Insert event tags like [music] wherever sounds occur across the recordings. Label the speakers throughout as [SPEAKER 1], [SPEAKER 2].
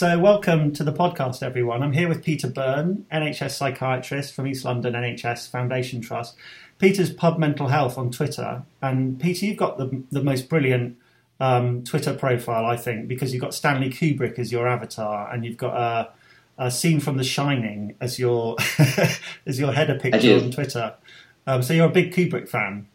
[SPEAKER 1] So, welcome to the podcast, everyone. I'm here with Peter Byrne, NHS psychiatrist from East London NHS Foundation Trust. Peter's Pub Mental Health on Twitter. And Peter, you've got the, the most brilliant um, Twitter profile, I think, because you've got Stanley Kubrick as your avatar and you've got a, a scene from The Shining as your, [laughs] as your header picture on Twitter. Um, so, you're a big Kubrick fan.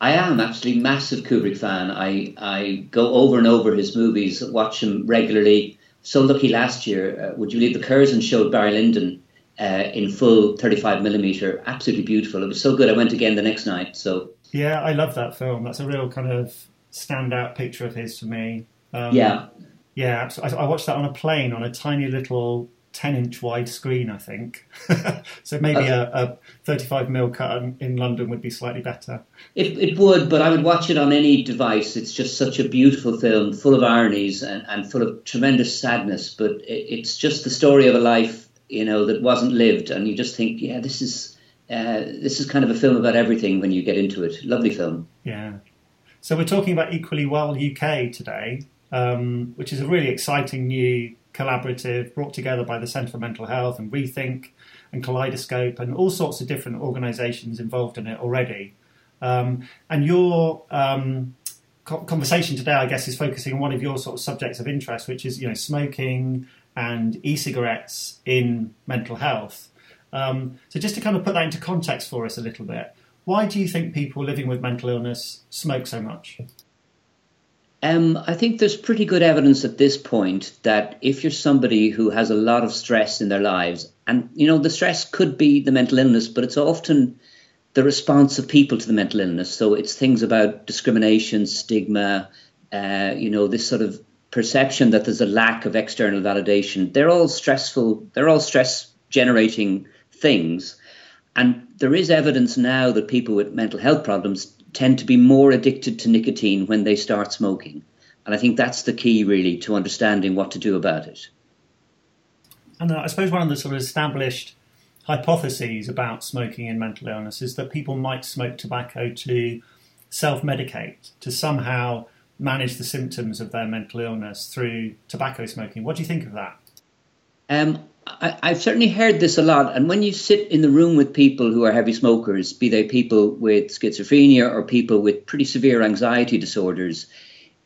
[SPEAKER 2] I am actually massive Kubrick fan. I, I go over and over his movies, watch them regularly. So lucky last year, uh, would you believe the Curzon showed Barry Lyndon uh, in full 35 millimeter, absolutely beautiful. It was so good. I went again the next night. So
[SPEAKER 1] yeah, I love that film. That's a real kind of standout picture of his for me.
[SPEAKER 2] Um, yeah,
[SPEAKER 1] yeah. I, I watched that on a plane on a tiny little 10 inch wide screen, I think. [laughs] so maybe a, a 35 mil cut in London would be slightly better.
[SPEAKER 2] It, it would, but I would watch it on any device. It's just such a beautiful film, full of ironies and, and full of tremendous sadness. But it, it's just the story of a life, you know, that wasn't lived. And you just think, yeah, this is. Uh, this is kind of a film about everything when you get into it. Lovely film.
[SPEAKER 1] Yeah. So we're talking about Equally Well UK today, um, which is a really exciting new collaborative brought together by the Centre for Mental Health and Rethink and Kaleidoscope and all sorts of different organisations involved in it already. Um, and your um, conversation today, I guess, is focusing on one of your sort of subjects of interest, which is you know smoking and e-cigarettes in mental health. Um, so just to kind of put that into context for us a little bit, why do you think people living with mental illness smoke so much?
[SPEAKER 2] Um, I think there's pretty good evidence at this point that if you're somebody who has a lot of stress in their lives, and you know the stress could be the mental illness, but it's often the response of people to the mental illness. So it's things about discrimination, stigma, uh, you know, this sort of perception that there's a lack of external validation. They're all stressful. They're all stress generating things, and there is evidence now that people with mental health problems tend to be more addicted to nicotine when they start smoking. And I think that's the key, really, to understanding what to do about it.
[SPEAKER 1] And uh, I suppose one of the sort of established hypotheses about smoking and mental illness is that people might smoke tobacco to self medicate, to somehow manage the symptoms of their mental illness through tobacco smoking. What do you think of that?
[SPEAKER 2] Um, I, have certainly heard this a lot. And when you sit in the room with people who are heavy smokers, be they people with schizophrenia or people with pretty severe anxiety disorders,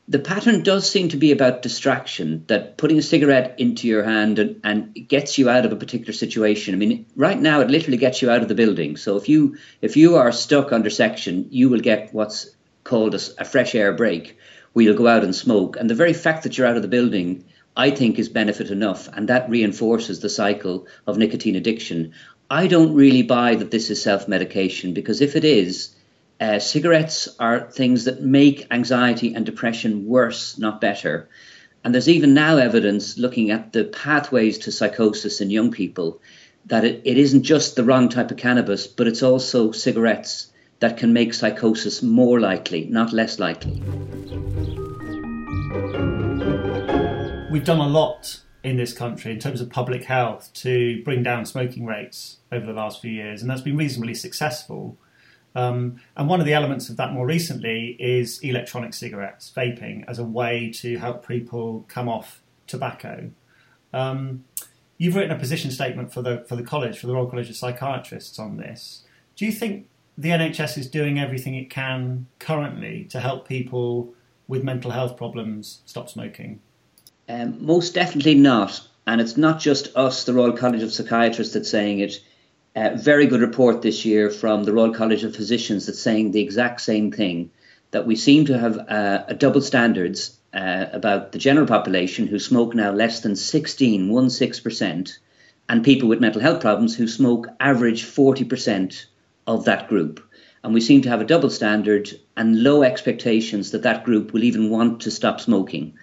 [SPEAKER 2] the pattern does seem to be about distraction, that putting a cigarette into your hand and, and gets you out of a particular situation. I mean, right now it literally gets you out of the building. So if you if you are stuck under section, you will get what's called a, a fresh air break, where you'll go out and smoke. And the very fact that you're out of the building I think is benefit enough, and that reinforces the cycle of nicotine addiction. I don't really buy that this is self medication because if it is, uh, cigarettes are things that make anxiety and depression worse, not better. And there's even now evidence looking at the pathways to psychosis in young people that it, it isn't just the wrong type of cannabis, but it's also cigarettes that can make psychosis more likely, not less likely
[SPEAKER 1] we've done a lot in this country in terms of public health to bring down smoking rates over the last few years, and that's been reasonably successful. Um, and one of the elements of that more recently is electronic cigarettes, vaping, as a way to help people come off tobacco. Um, you've written a position statement for the for the college, for the Royal College of Psychiatrists, on this. Do you think the NHS is doing everything it can currently to help people with mental health problems stop smoking?
[SPEAKER 2] Um, most definitely not. And it's not just us, the Royal College of Psychiatrists, that's saying it. Uh, very good report this year from the Royal College of Physicians that's saying the exact same thing that we seem to have uh, a double standards uh, about the general population who smoke now less than 16, 16%, and people with mental health problems who smoke average 40% of that group. And we seem to have a double standard and low expectations that that group will even want to stop smoking.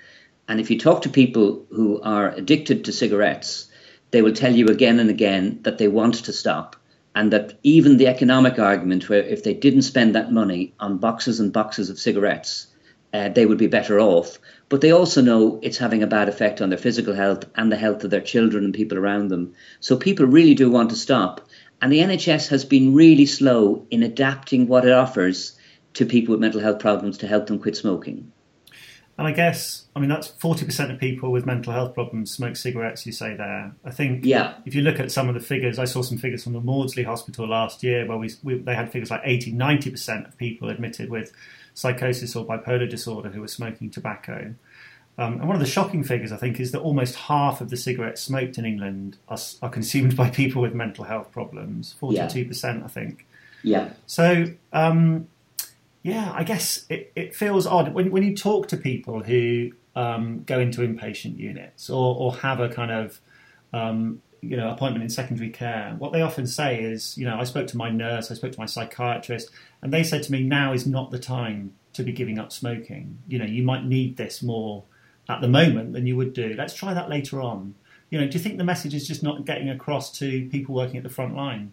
[SPEAKER 2] And if you talk to people who are addicted to cigarettes, they will tell you again and again that they want to stop. And that even the economic argument, where if they didn't spend that money on boxes and boxes of cigarettes, uh, they would be better off. But they also know it's having a bad effect on their physical health and the health of their children and people around them. So people really do want to stop. And the NHS has been really slow in adapting what it offers to people with mental health problems to help them quit smoking.
[SPEAKER 1] And I guess, I mean, that's 40% of people with mental health problems smoke cigarettes, you say there. I think
[SPEAKER 2] yeah.
[SPEAKER 1] if you look at some of the figures, I saw some figures from the Maudsley Hospital last year where we, we they had figures like 80, 90% of people admitted with psychosis or bipolar disorder who were smoking tobacco. Um, and one of the shocking figures, I think, is that almost half of the cigarettes smoked in England are, are consumed by [laughs] people with mental health problems. Forty-two yeah. percent, I think.
[SPEAKER 2] Yeah.
[SPEAKER 1] So, um, yeah, I guess it, it feels odd when when you talk to people who um, go into inpatient units or, or have a kind of um, you know appointment in secondary care. What they often say is, you know, I spoke to my nurse, I spoke to my psychiatrist, and they said to me, now is not the time to be giving up smoking. You know, you might need this more at the moment than you would do. Let's try that later on. You know, do you think the message is just not getting across to people working at the front line?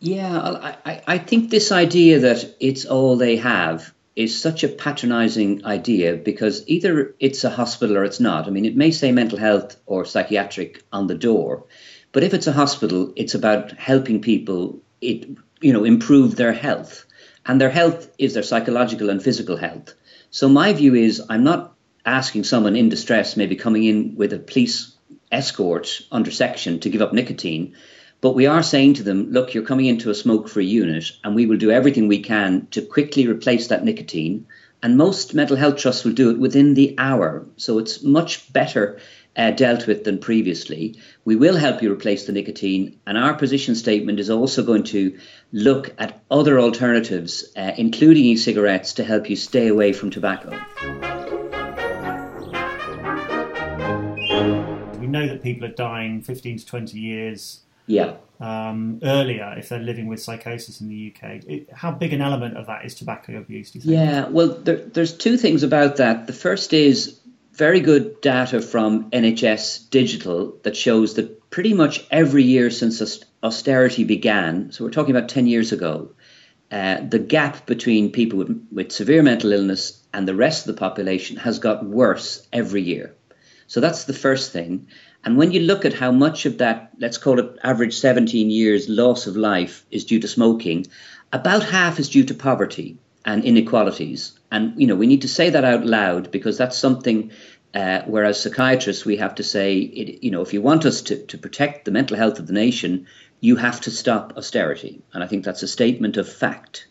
[SPEAKER 2] Yeah, I, I think this idea that it's all they have is such a patronizing idea because either it's a hospital or it's not. I mean, it may say mental health or psychiatric on the door, but if it's a hospital, it's about helping people it you know improve their health. And their health is their psychological and physical health. So my view is I'm not asking someone in distress, maybe coming in with a police escort under section to give up nicotine. But we are saying to them, look, you're coming into a smoke free unit, and we will do everything we can to quickly replace that nicotine. And most mental health trusts will do it within the hour. So it's much better uh, dealt with than previously. We will help you replace the nicotine. And our position statement is also going to look at other alternatives, uh, including e cigarettes, to help you stay away from tobacco.
[SPEAKER 1] We know that people are dying 15 to 20 years
[SPEAKER 2] yeah.
[SPEAKER 1] Um, earlier if they're living with psychosis in the UK. It, how big an element of that is tobacco abuse? Do you think?
[SPEAKER 2] Yeah, well, there, there's two things about that. The first is very good data from NHS Digital that shows that pretty much every year since austerity began, so we're talking about 10 years ago, uh, the gap between people with, with severe mental illness and the rest of the population has got worse every year. So that's the first thing. And when you look at how much of that, let's call it average 17 years loss of life is due to smoking, about half is due to poverty and inequalities. And, you know, we need to say that out loud because that's something, uh, whereas psychiatrists, we have to say, it, you know, if you want us to, to protect the mental health of the nation, you have to stop austerity. And I think that's a statement of fact.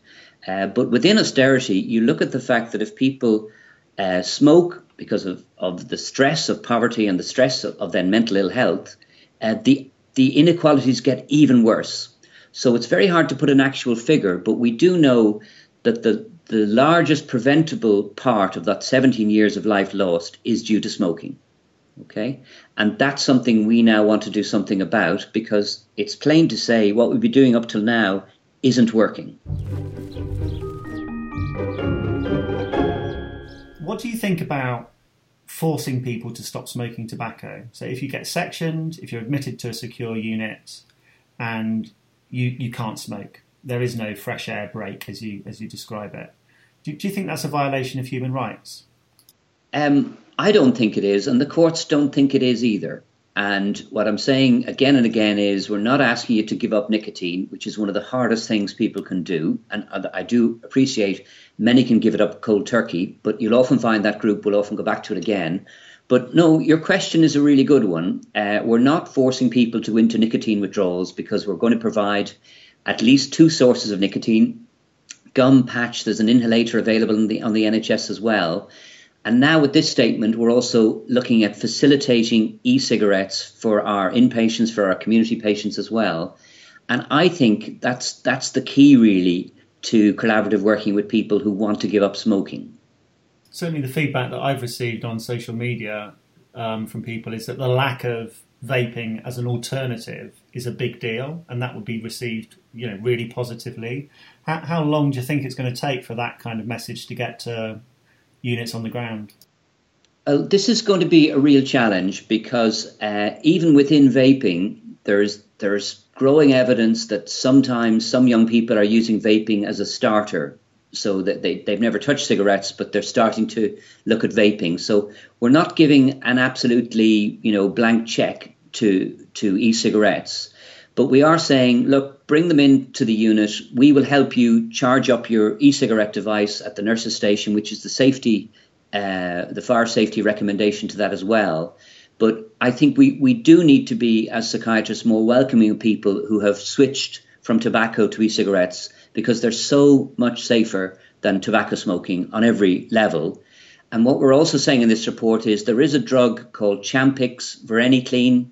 [SPEAKER 2] Uh, but within austerity, you look at the fact that if people uh, smoke because of, of the stress of poverty and the stress of, of then mental ill health, uh, the, the inequalities get even worse. So it's very hard to put an actual figure, but we do know that the, the largest preventable part of that 17 years of life lost is due to smoking. Okay? And that's something we now want to do something about because it's plain to say what we've been doing up till now isn't working.
[SPEAKER 1] What do you think about forcing people to stop smoking tobacco? So if you get sectioned, if you're admitted to a secure unit, and you you can't smoke, there is no fresh air break as you as you describe it. Do, do you think that's a violation of human rights?
[SPEAKER 2] Um, I don't think it is, and the courts don't think it is either. And what I'm saying again and again is we're not asking you to give up nicotine, which is one of the hardest things people can do. And I do appreciate many can give it up cold turkey, but you'll often find that group will often go back to it again. But no, your question is a really good one. Uh, we're not forcing people to into nicotine withdrawals because we're going to provide at least two sources of nicotine. Gum patch, there's an inhalator available the, on the NHS as well. And now with this statement, we're also looking at facilitating e-cigarettes for our inpatients, for our community patients as well. And I think that's that's the key really to collaborative working with people who want to give up smoking.
[SPEAKER 1] Certainly, the feedback that I've received on social media um, from people is that the lack of vaping as an alternative is a big deal, and that would be received, you know, really positively. How, how long do you think it's going to take for that kind of message to get to units on the ground?
[SPEAKER 2] Uh, this is going to be a real challenge because uh, even within vaping, there's there's growing evidence that sometimes some young people are using vaping as a starter, so that they they've never touched cigarettes, but they're starting to look at vaping. So we're not giving an absolutely you know blank check to to e-cigarettes, but we are saying, look, bring them into the unit. We will help you charge up your e-cigarette device at the nurse's station, which is the safety uh, the fire safety recommendation to that as well. But I think we, we do need to be, as psychiatrists, more welcoming of people who have switched from tobacco to e cigarettes because they're so much safer than tobacco smoking on every level. And what we're also saying in this report is there is a drug called Champix Varenicline.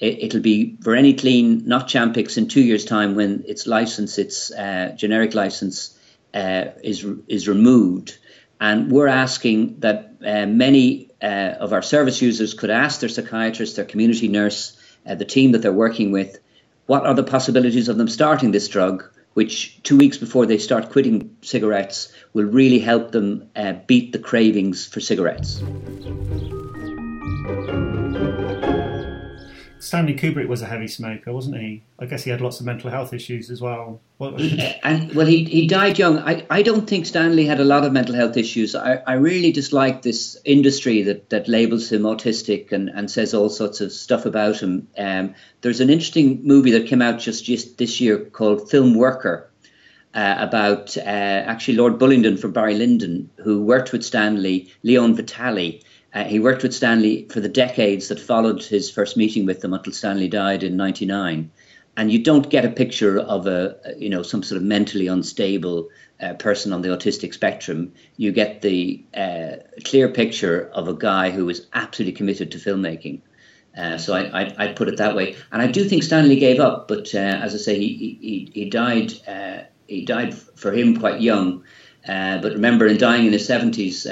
[SPEAKER 2] It, will be Varenicline, not Champix, in two years' time when its license, its uh, generic license, uh, is is removed. And we're asking that uh, many uh, of our service users could ask their psychiatrist, their community nurse, uh, the team that they're working with, what are the possibilities of them starting this drug, which two weeks before they start quitting cigarettes will really help them uh, beat the cravings for cigarettes.
[SPEAKER 1] Stanley Kubrick was a heavy smoker, wasn't he? I guess he had lots of mental health issues as well.
[SPEAKER 2] and well, he, he died young. I, I don't think Stanley had a lot of mental health issues. I, I really dislike this industry that, that labels him autistic and, and says all sorts of stuff about him. Um, there's an interesting movie that came out just, just this year called Film Worker. Uh, about uh, actually Lord Bullingdon from Barry Lyndon, who worked with Stanley, Leon Vitali, uh, he worked with Stanley for the decades that followed his first meeting with them until Stanley died in '99. And you don't get a picture of a, you know, some sort of mentally unstable uh, person on the autistic spectrum. You get the uh, clear picture of a guy who is absolutely committed to filmmaking. Uh, so I, I, I, put it that way. And I do think Stanley gave up, but uh, as I say, he, he, he died. Uh, he died for him quite young. but remember, in dying in his seventies,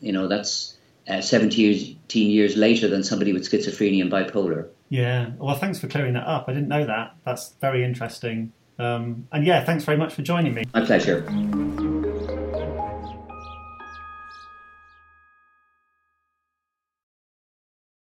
[SPEAKER 2] you know, that's uh, 17 years later than somebody with schizophrenia and bipolar.
[SPEAKER 1] Yeah, well, thanks for clearing that up. I didn't know that. That's very interesting. Um, and yeah, thanks very much for joining me.
[SPEAKER 2] My pleasure.